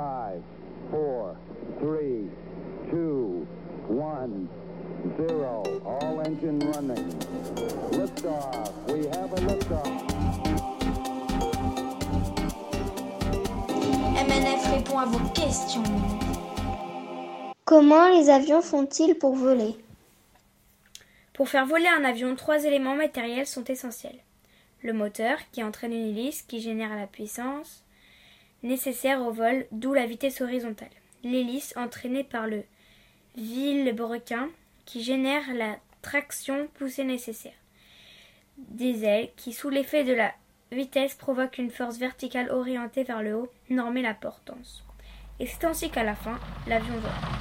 5, 4, 3, 2, 1, 0. All engine running. Liftoff. We have a liftoff. MNF répond à vos questions. Comment les avions font-ils pour voler? Pour faire voler un avion, trois éléments matériels sont essentiels. Le moteur, qui entraîne une hélice qui génère la puissance nécessaire au vol, d'où la vitesse horizontale. L'hélice entraînée par le vilebrequin, qui génère la traction poussée nécessaire. Des ailes qui, sous l'effet de la vitesse, provoquent une force verticale orientée vers le haut, normée la portance. Et c'est ainsi qu'à la fin, l'avion vole.